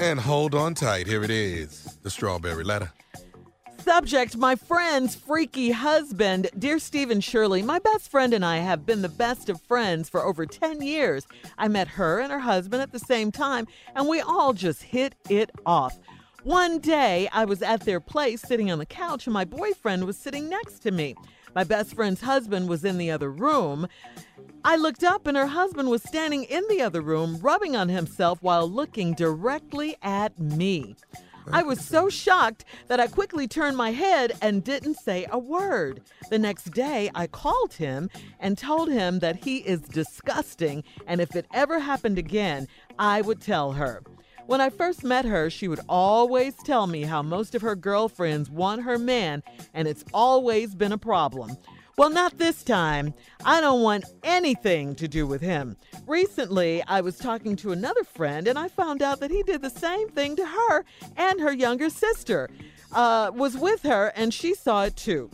and hold on tight. Here it is the strawberry letter. Subject My friend's freaky husband. Dear Steve and Shirley, my best friend and I have been the best of friends for over 10 years. I met her and her husband at the same time, and we all just hit it off. One day, I was at their place sitting on the couch, and my boyfriend was sitting next to me. My best friend's husband was in the other room. I looked up, and her husband was standing in the other room, rubbing on himself while looking directly at me. I was so shocked that I quickly turned my head and didn't say a word. The next day, I called him and told him that he is disgusting, and if it ever happened again, I would tell her. When I first met her, she would always tell me how most of her girlfriends want her man, and it's always been a problem. Well, not this time. I don't want anything to do with him. Recently, I was talking to another friend, and I found out that he did the same thing to her and her younger sister. Uh, was with her, and she saw it too.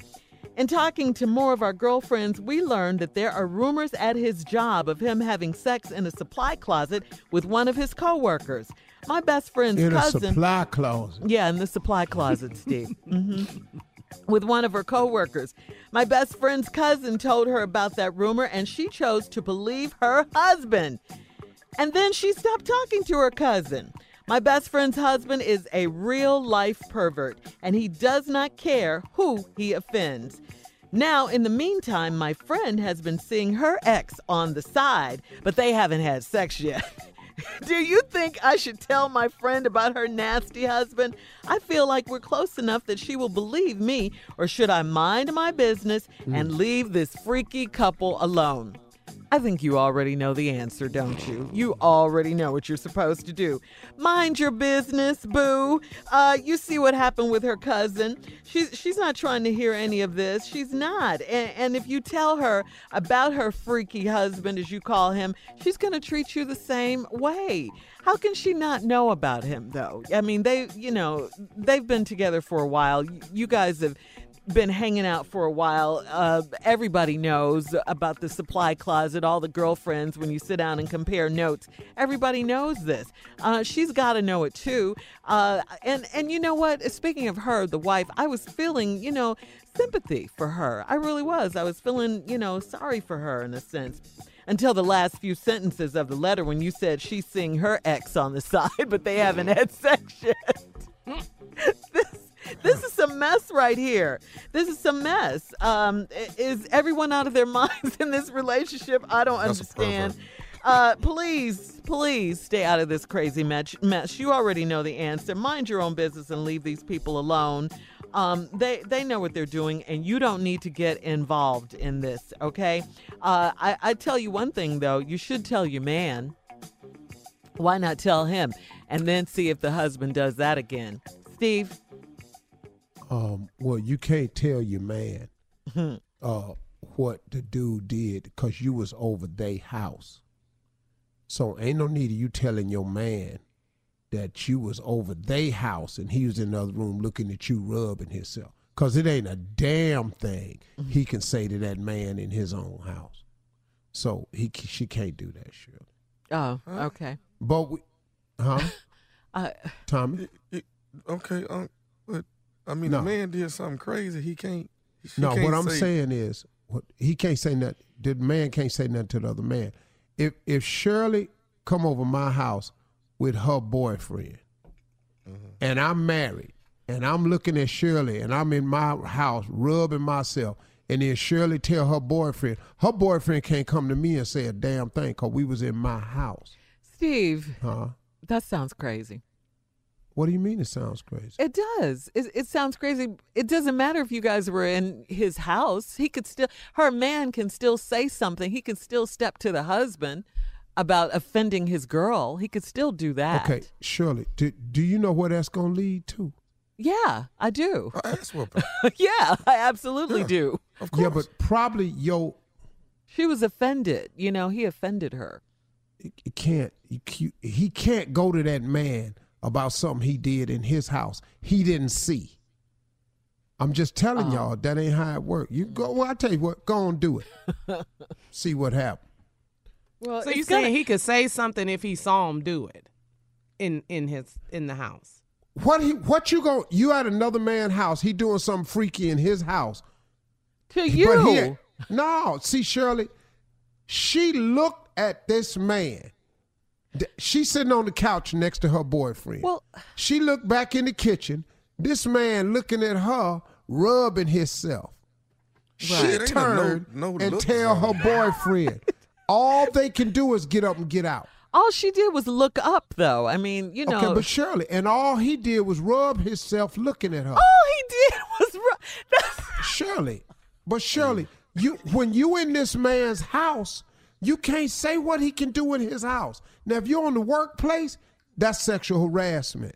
In talking to more of our girlfriends, we learned that there are rumors at his job of him having sex in a supply closet with one of his coworkers. My best friend's In a cousin. supply closet. Yeah, in the supply closet, Steve. hmm With one of her coworkers. My best friend's cousin told her about that rumor, and she chose to believe her husband. And then she stopped talking to her cousin. My best friend's husband is a real life pervert, and he does not care who he offends. Now, in the meantime, my friend has been seeing her ex on the side, but they haven't had sex yet. Do you think I should tell my friend about her nasty husband? I feel like we're close enough that she will believe me, or should I mind my business and mm. leave this freaky couple alone? I think you already know the answer, don't you? You already know what you're supposed to do. Mind your business, boo. Uh, you see what happened with her cousin. She's she's not trying to hear any of this. She's not. And, and if you tell her about her freaky husband, as you call him, she's gonna treat you the same way. How can she not know about him, though? I mean, they, you know, they've been together for a while. You guys have been hanging out for a while. Uh, everybody knows about the supply closet, all the girlfriends, when you sit down and compare notes. Everybody knows this. Uh, she's got to know it too. Uh, and, and you know what? Speaking of her, the wife, I was feeling, you know, sympathy for her. I really was. I was feeling, you know, sorry for her in a sense until the last few sentences of the letter when you said she's seeing her ex on the side, but they haven't had sex yet. this, this is some mess right here. This is some mess. Um, is everyone out of their minds in this relationship? I don't That's understand. Uh, please, please stay out of this crazy mess. You already know the answer. Mind your own business and leave these people alone. Um, they they know what they're doing, and you don't need to get involved in this. Okay. Uh, I I tell you one thing though. You should tell your man. Why not tell him, and then see if the husband does that again? Steve. Um, well, you can't tell your man uh, what the dude did because you was over their house. So ain't no need of you telling your man that you was over their house and he was in the other room looking at you rubbing himself. Cause it ain't a damn thing he can say to that man in his own house. So he she can't do that, Shirley. Oh, okay. But we, huh, Uh, Tommy? Okay, um, but I mean, No. the man did something crazy. He can't. She No, can't what I'm say- saying is, what he can't say nothing. The man can't say nothing to the other man. If if Shirley come over my house with her boyfriend, Mm-hmm. and I'm married, and I'm looking at Shirley, and I'm in my house rubbing myself, and then Shirley tell her boyfriend, her boyfriend can't come to me and say a damn thing because we was in my house. Steve, Huh? that sounds crazy. What do you mean? It sounds crazy. It does. It, it sounds crazy. It doesn't matter if you guys were in his house. He could still, her man can still say something. He can still step to the husband about offending his girl. He could still do that. Okay, Shirley, do, do you know where that's gonna lead to? Yeah, I do. A ass whooping. yeah, I absolutely Yeah. do. Of course. Yeah, but probably yo. She was offended. You know, he offended her. he can't he cu- he can't go to that man about something he did in his house he didn't see i'm just telling Oh. y'all that ain't how it works you go well i tell you what go and do it see what happens Well, So you saying he could say something if he saw him do it in in his in the house? what he what you go you at another man's house he doing something freaky in his house to But you? he- no see shirley she looked at this man Th- She's sitting on the couch next to her boyfriend. Well- she looked back in the kitchen. This man looking at her, rubbing himself. She Right. Ain't no- turned no and tell her that. boyfriend, all they can do is get up and get out. All she did was look up, though. I mean, you know. Okay, but Shirley, and all he did was rub himself looking at her. all he did was. Ru- That's- Shirley, but Shirley, you when you in this man's house, you can't say what he can do in his house. Now, if you're on the workplace, that's sexual harassment.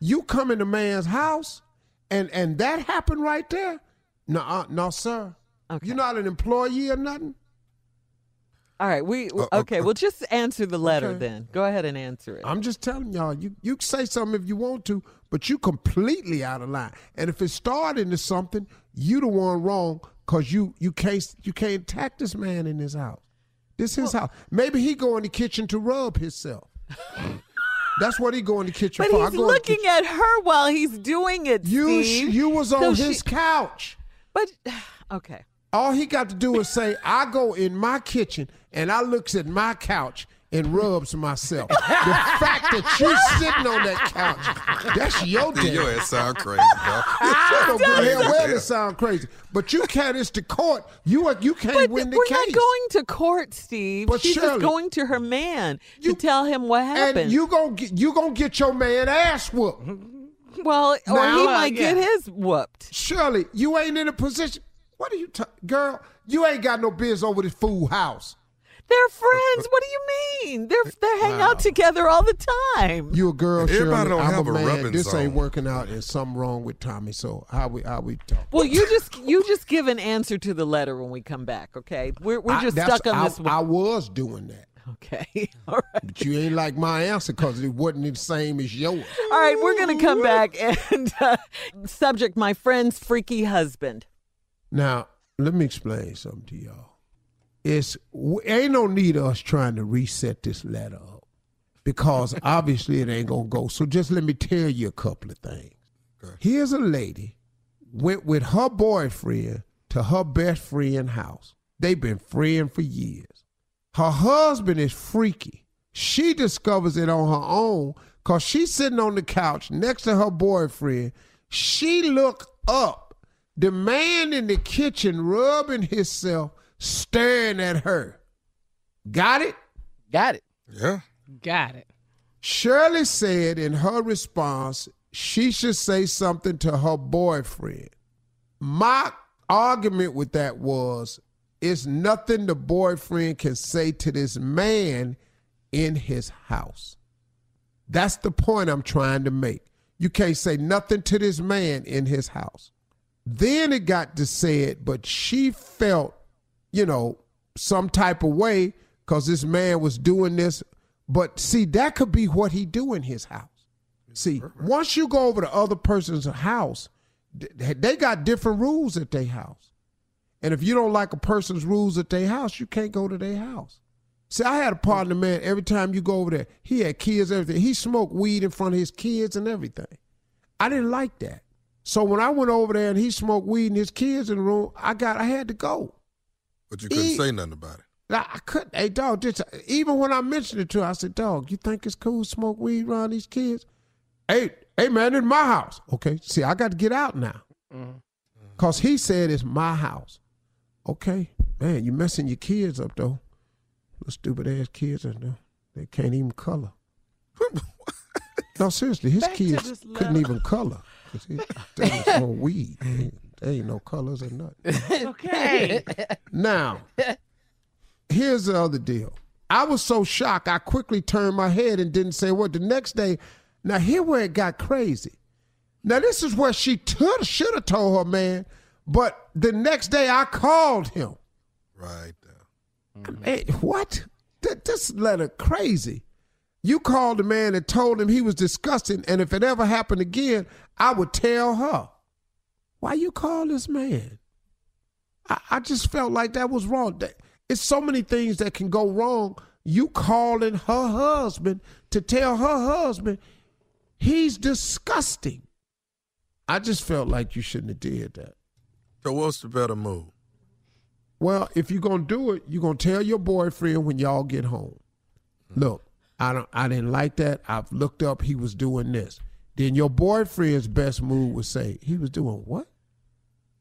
You come in a man's house, and and that happened right there. No, uh, no, sir. Okay. You're not an employee or nothing. all right, we Uh, okay. Well, just answer the letter Okay. then. Go ahead and answer it. I'm just telling y'all, you you say something if you want to, but you completely out of line. And if it started into something, you the one wrong because you you can't you can't attack this man in his house. This his house. Maybe he go in the kitchen to rub himself. That's what he go in the kitchen but for. He's go in the looking at her while he's doing it. you. Steve. You was So on she- his couch. But okay. All he got to do is say, "I go in my kitchen and I looks at my couch and rubs myself." the fact that you sitting on that couch, that's your Dude, day. your ass sound crazy, dog. So good hell well it sound crazy. But you can't it's the court. You are- you can't But win the we're case. not going to court, Steve. But She's just going to her man you- to tell him what happened. and you gonna get you gonna get your man ass whooped. well, or Now, he uh, might get his whooped. Shirley, you ain't in a position. What are you, ta- girl? You ain't got no biz over this fool house. They're friends. What do you mean? They're they hang out together all the time. You a girl, Everybody Shirley. don't I'm have a a man. rubbing This ain't working out. There's something wrong with Tommy. So how we how we talk? Well, you just you just give an answer to the letter when we come back. Okay, we're we're just that's- stuck on I, this one. I was doing that, okay, all right. but you ain't like my answer because it wasn't the same as yours. All right, we're going to come back and uh, subject my friend's freaky husband. Now, let me explain something to y'all. It's ain't no need of us trying to reset this letter up because obviously it ain't gonna go. So just let me tell you a couple of things. Okay. Here's a lady went with her boyfriend to her best friend house. They've been friends for years. Her husband is freaky. She discovers it on her own because she's sitting on the couch next to her boyfriend. She look up. The man in the kitchen rubbing himself, staring at her. Got it? Got it. Yeah. Got it. Shirley said in her response, she should say something to her boyfriend. My argument with that was it's nothing the boyfriend can say to this man in his house. That's the point I'm trying to make. You can't say nothing to this man in his house. Then it got to say it, but she felt, you know, some type of way because this man was doing this. But see, that could be what he do in his house. See, once you go over to other person's house, they got different rules at their house. And if you don't like a person's rules at their house, you can't go to their house. See, I had a partner, man, every time you go over there, he had kids, everything. He smoked weed in front of his kids and everything. I didn't like that. So when I went over there and he smoked weed and his kids in the room, I got I had to go. But you couldn't he, say nothing about it. I couldn't. Hey, dog, just, even when I mentioned it to her, I said, dog, you think it's cool to smoke weed around these kids? Hey, hey, man, it's my house. Okay, see, I got to get out now. Because mm-hmm. he said it's my house. Okay, man, you messing your kids up, though. Little stupid ass kids, I know. They can't even color. no, seriously, his Back kids couldn't even color. Cause he, they was on weed. There ain't no colors or nothing. okay. Now, here's the other deal. I was so shocked, I quickly turned my head and didn't say what. The next day, now here where it got crazy. Now this is where she should have told her man, but the next day I called him. Right Mm-hmm. Hey, what? This letter crazy. You called the man and told him he was disgusting, and if it ever happened again, I would tell her. Why you call this man? I, I just felt like that was wrong. It's so many things that can go wrong. You calling her husband to tell her husband he's disgusting. I just felt like you shouldn't have did that. So what's the better move? Well, if you're gonna do it, you're gonna tell your boyfriend when y'all get home. Hmm. Look, I don't I didn't like that. I've looked up he was doing this. Then your boyfriend's best move would say, he was doing what?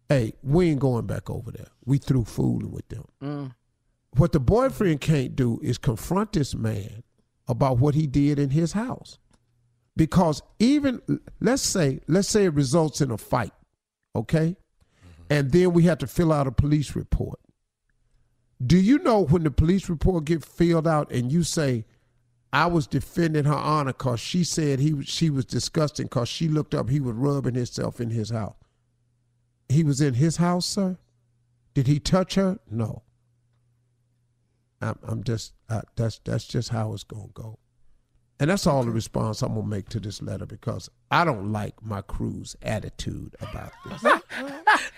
Hey, we ain't going back over there. We through fooling with them. Mm. What the boyfriend can't do is confront this man about what he did in his house. Because even let's say, let's say it results in a fight, okay? Mm-hmm. And then we have to fill out a police report. Do you know when the police report get filled out and you say, I was defending her honor because she said he she was disgusting because she looked up he was rubbing himself in his house. He was in his house, sir. Did he touch her? No. I'm, I'm just I, that's that's just how it's gonna go. And that's all the response I'm gonna make to this letter because I don't like my crew's attitude about this.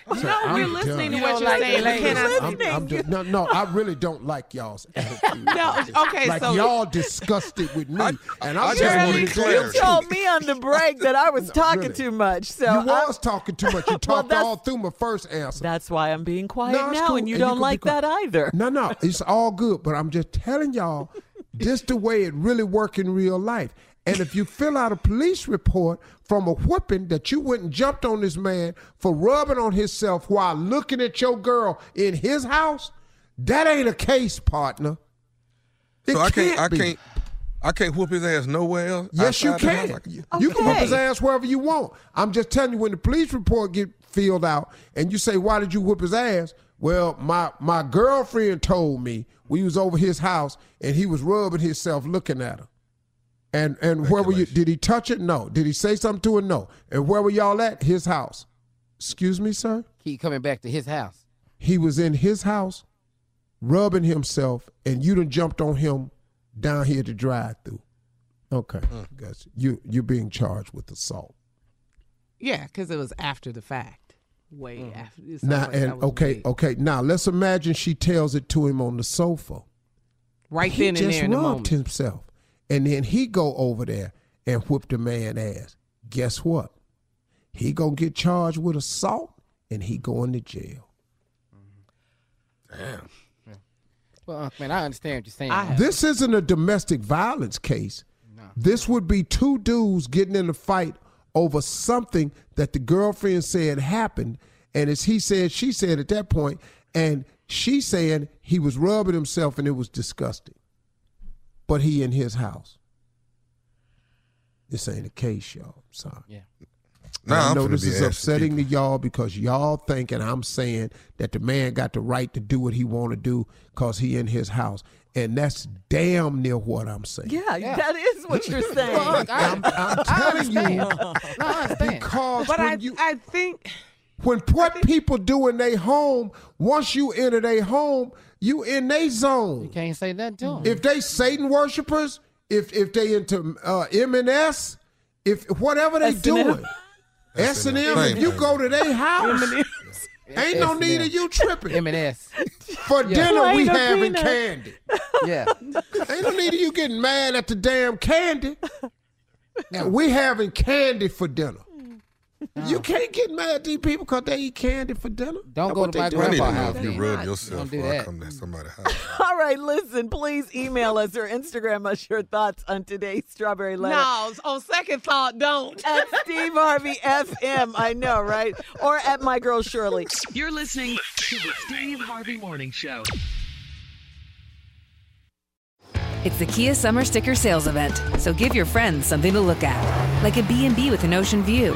So no, I'm you're listening done. to what you're like saying. Like, I'm, I'm, no, no, I really don't like y'all's attitude. no, okay, like so y'all disgusted with me, I, and I'm just want to You told me on the break that I was no, talking really. too much. So you I, was talking too much. You talked well, all through my first answer. That's why I'm being quiet no, now, cool. and you and don't you like that either. No, no, it's all good. But I'm just telling y'all this the way it really work in real life. And if you fill out a police report from a whooping that you went and jumped on this man for rubbing on himself while looking at your girl in his house, that ain't a case, partner. It so I can't, can't I can't, I can't whoop his ass nowhere else. Yes, you can. Okay. You can whoop his ass wherever you want. I'm just telling you, when the police report get filled out, and you say, "Why did you whoop his ass?" Well, my my girlfriend told me we was over his house and he was rubbing himself looking at her. And and where were you? Did he touch it? No. Did he say something to it? No. And where were y'all at? His house. Excuse me, sir. Keep coming back to his house. He was in his house, rubbing himself, and you done jumped on him down here to drive through. Okay, mm. guys, you you're being charged with assault. Yeah, because it was after the fact. way after. Now like and okay, way- okay. Now let's imagine she tells it to him on the sofa. Right he then and just there in the rubbed moment. himself, and then he go over there and whip the man ass. Guess what? He gonna get charged with assault, and he going to jail. Damn. Well, Unc, man, I understand what you're saying. I This isn't a domestic violence case. This would be two dudes getting in a fight over something that the girlfriend said happened, and as he said, she said at that point, and she saying he was rubbing himself and it was disgusting. But he in his house. This ain't a case, y'all. Sorry. Yeah. And I Nah, I'm know this is upsetting to y'all because y'all thinking I'm saying that the man got the right to do what he want to do because he in his house, and that's damn near what I'm saying. Yeah, that is what you're saying. Look, I, I'm, I'm I telling you no, I understand. because But when I, you I think when what people do in their home, once you enter their home, you in their zone. You can't say that to him. If they Satan worshipers, if if they into uh, M and S, if whatever they S&M. doing, S and M, if you go to their house, ain't no S&M. need of you tripping. M and S. For dinner, we Plain having peanut. candy. Yeah. Ain't no need of you getting mad at the damn candy. We having candy for dinner. You can't get mad at these people because they eat candy for dinner. Don't That's go to my they I need to grandpa's know house. if you then. rub Don't yourself do before I that. come to somebody's house. All right, listen, please email us or Instagram us your thoughts on today's Strawberry Letter. no. On second thought, don't. At Steve Harvey FM, I know, right? Or at My Girl Shirley. You're listening to the Steve Harvey Morning Show. It's the Kia Summer Sticker Sales Event, so give your friends something to look at, like a B&B with an ocean view,